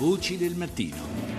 Voci del mattino.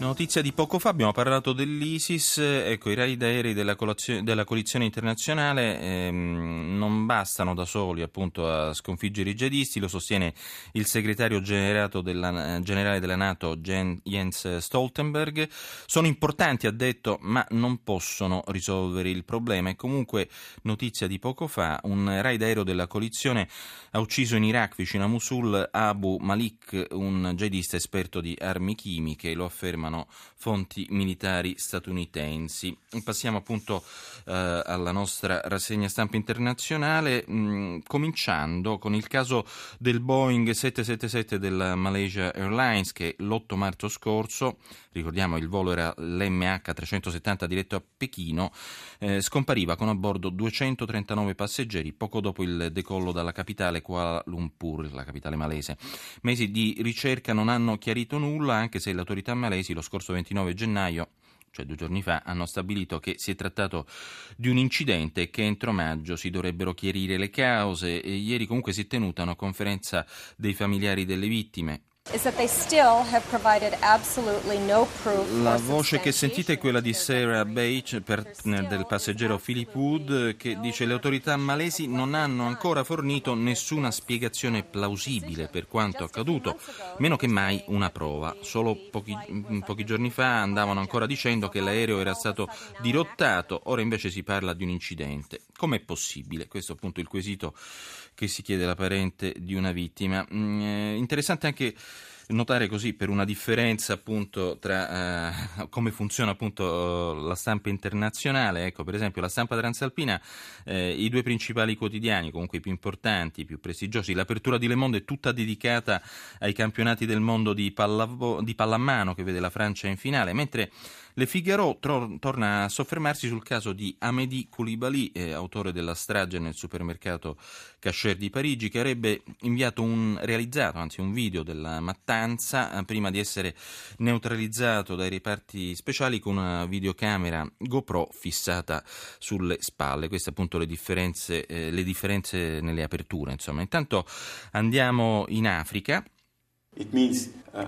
Notizia di poco fa abbiamo parlato dell'ISIS, ecco i raid aerei della, della coalizione internazionale ehm, non bastano da soli appunto a sconfiggere i jihadisti, lo sostiene il segretario della, generale della Nato Jens Stoltenberg, sono importanti ha detto ma non possono risolvere il problema. E comunque notizia di poco fa un raid aereo della coalizione ha ucciso in Iraq vicino a Mosul Abu Malik, un jihadista esperto di armi chimiche, lo afferma affermano fonti militari statunitensi. Passiamo appunto eh, alla nostra rassegna stampa internazionale, mh, mm, cominciando con il caso del Boeing 777 della Malaysia Airlines che l'8 marzo scorso, ricordiamo il volo era l'MH370 diretto a Pechino, eh, scompariva con a bordo 239 passeggeri poco dopo il decollo dalla capitale Kuala Lumpur, la capitale malese. Mesi di ricerca non hanno chiarito nulla, anche se le autorità malesi lo lo scorso 29 gennaio cioè due giorni fa, hanno stabilito che si è trattato di un incidente e che entro maggio si dovrebbero chiarire le cause. E ieri comunque si è tenuta una conferenza dei familiari delle vittime. La voce che sentite è quella di Sarah Beach per, del passeggero Philip Wood che dice le autorità malesi non hanno ancora fornito nessuna spiegazione plausibile per quanto accaduto, meno che mai una prova. Solo pochi, pochi giorni fa andavano ancora dicendo che l'aereo era stato dirottato, ora invece si parla di un incidente. Com'è possibile? Questo è appunto il quesito che si chiede la parente di una vittima. Mm, eh, interessante anche notare così per una differenza appunto tra eh, come funziona appunto la stampa internazionale, ecco per esempio la stampa transalpina, eh, i due principali quotidiani, comunque i più importanti, i più prestigiosi, l'apertura di Le Monde è tutta dedicata ai campionati del mondo di, pallavo, di pallamano che vede la Francia in finale, mentre le Figaro tro- torna a soffermarsi sul caso di Amédi Koulibaly, eh, autore della strage nel supermercato Cachet di Parigi, che avrebbe inviato un realizzato, anzi un video della mattanza eh, prima di essere neutralizzato dai reparti speciali con una videocamera GoPro fissata sulle spalle. Queste appunto le differenze, eh, le differenze nelle aperture. Insomma. Intanto andiamo in Africa. Uh,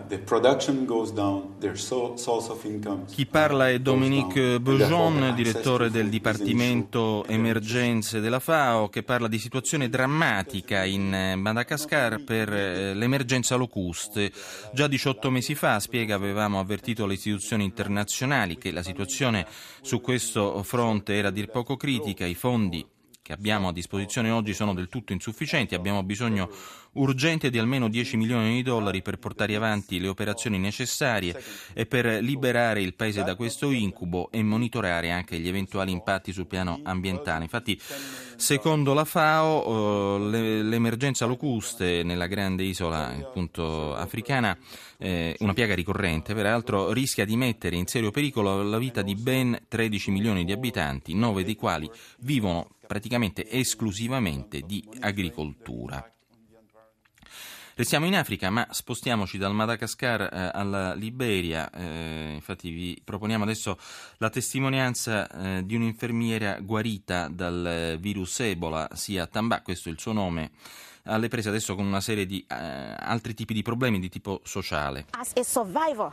Chi parla è Dominique Beaujon, direttore del Dipartimento Emergenze della FAO, che parla di situazione drammatica in eh, Madagascar per eh, l'emergenza locuste. Già 18 mesi fa, spiega, avevamo avvertito le istituzioni internazionali che la situazione su questo fronte era a dir poco critica, i fondi che abbiamo a disposizione oggi sono del tutto insufficienti, abbiamo bisogno urgente di almeno 10 milioni di dollari per portare avanti le operazioni necessarie e per liberare il paese da questo incubo e monitorare anche gli eventuali impatti sul piano ambientale. Infatti, secondo la FAO, eh, l'emergenza locuste nella grande isola appunto, africana, eh, una piaga ricorrente peraltro, rischia di mettere in serio pericolo la vita di ben 13 milioni di abitanti, 9 dei quali vivono praticamente esclusivamente di agricoltura. Restiamo in Africa, ma spostiamoci dal Madagascar eh, alla Liberia. Eh, infatti vi proponiamo adesso la testimonianza eh, di un'infermiera guarita dal virus Ebola, sia Tamba, questo è il suo nome, alle prese adesso con una serie di eh, altri tipi di problemi di tipo sociale. As a survivor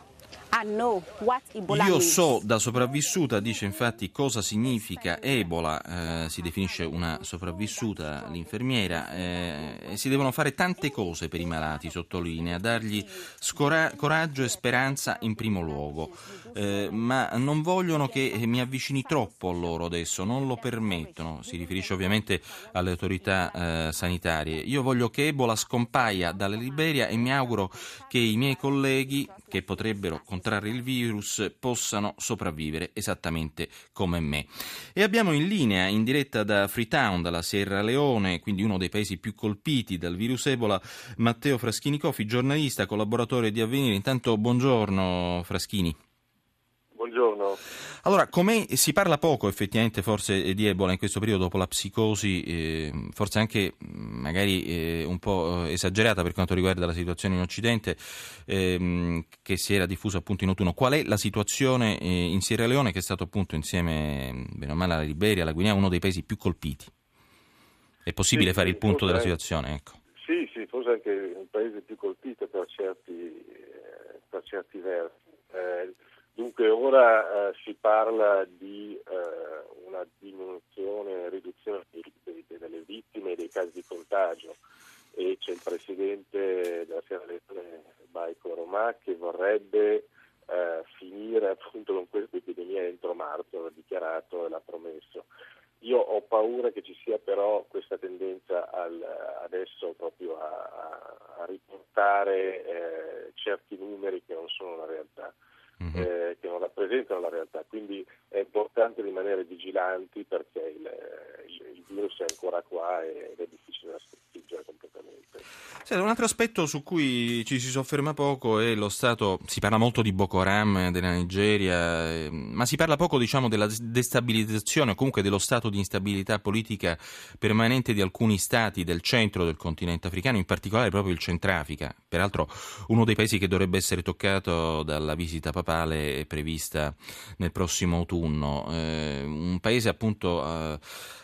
io so da sopravvissuta, dice infatti, cosa significa Ebola, eh, si definisce una sopravvissuta l'infermiera, eh, si devono fare tante cose per i malati, sottolinea, dargli scora- coraggio e speranza in primo luogo, eh, ma non vogliono che mi avvicini troppo a loro adesso, non lo permettono, si riferisce ovviamente alle autorità eh, sanitarie. Io voglio che Ebola scompaia dalla Liberia e mi auguro che i miei colleghi che potrebbero contrarre il virus possano sopravvivere esattamente come me. E abbiamo in linea, in diretta da Freetown, dalla Sierra Leone, quindi uno dei paesi più colpiti dal virus Ebola, Matteo Fraschini Cofi, giornalista, collaboratore di Avvenire. Intanto buongiorno Fraschini. Buongiorno. Allora, come si parla poco effettivamente forse di Ebola in questo periodo dopo la psicosi, eh, forse anche magari eh, un po' eh, esagerata per quanto riguarda la situazione in Occidente ehm, che si era diffusa appunto in autunno. Qual è la situazione eh, in Sierra Leone che è stato appunto insieme bene o male alla Liberia, alla Guinea, uno dei paesi più colpiti? È possibile sì, fare il punto della situazione? Ecco. Sì, sì, forse anche un paese più colpito per certi, eh, per certi versi. Eh, Dunque ora eh, si parla di eh, una diminuzione, riduzione delle vittime dei casi di contagio e c'è il presidente della Sierra Leone, Baiko Romà, che vorrebbe eh, finire appunto con questa epidemia entro marzo, l'ha dichiarato e l'ha promesso. Io ho paura che ci sia però questa tendenza al, adesso proprio a, a riportare eh, certi numeri che non sono la realtà. Mm-hmm. Eh, che non rappresentano la realtà, quindi è importante rimanere vigilanti perché il, il, il virus è ancora qua ed è difficile da sconfiggere completamente. un altro aspetto su cui ci si sofferma poco è lo stato, si parla molto di Boko Haram della Nigeria, eh, ma si parla poco diciamo, della destabilizzazione o comunque dello stato di instabilità politica permanente di alcuni stati del centro del continente africano, in particolare proprio il Centrafrica, peraltro uno dei paesi che dovrebbe essere toccato dalla visita papale prevista nel prossimo autunno, eh, un paese appunto eh,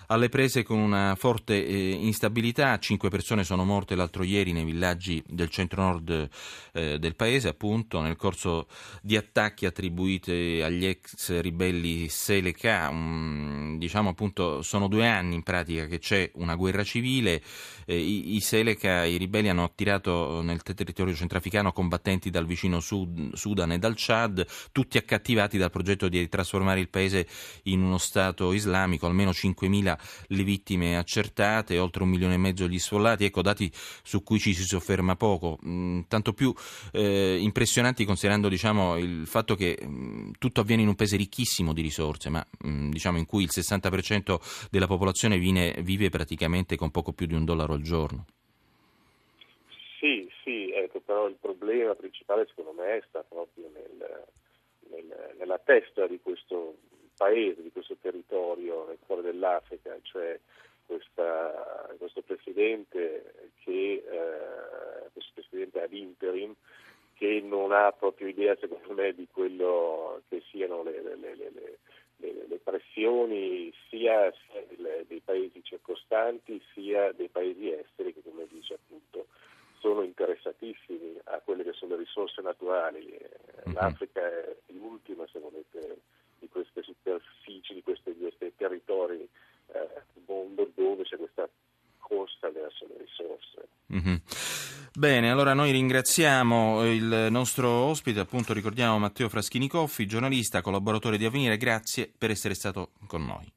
alle prese con una forte eh, instabilità, cinque persone sono morte l'altro ieri nei villaggi del centro-nord eh, del paese, appunto nel corso di attacchi attribuiti agli ex ribelli Seleka, diciamo appunto sono due anni in pratica che c'è una guerra civile, eh, i, i Seleka, i ribelli hanno attirato nel territorio centrafricano combattenti dal vicino Sud, Sudan e dal Chad, tutti accattivati dal progetto di trasformare il paese in uno Stato islamico, almeno 5.000 le vittime accertate, oltre un milione e mezzo gli sfollati, ecco dati su cui ci si sofferma poco, mm, tanto più eh, impressionanti considerando diciamo, il fatto che mh, mm, tutto avviene in un paese ricchissimo di risorse, ma mh, mm, diciamo, in cui il 60% della popolazione viene, vive praticamente con poco più di un dollaro al giorno. Sì, sì, ecco, però il problema principale secondo me sta proprio nel, nel, nella testa di questo paese, di questo territorio nel cuore dell'Africa, cioè questa, questo presidente che eh, questo presidente ad interim che non ha proprio idea secondo me di quello che siano le, le, le, le pressioni sia, sia dei paesi circostanti sia dei paesi esteri che come dice appunto sono interessatissimi a quelle che sono le risorse naturali. Mhm. L'Africa è l'ultima se volete superfici, di questi, territori eh, mondo dove c'è questa corsa verso le risorse. Mm-hmm. Bene, allora noi ringraziamo il nostro ospite, appunto ricordiamo Matteo Fraschini Coffi, giornalista, collaboratore di Avvenire, grazie per essere stato con noi.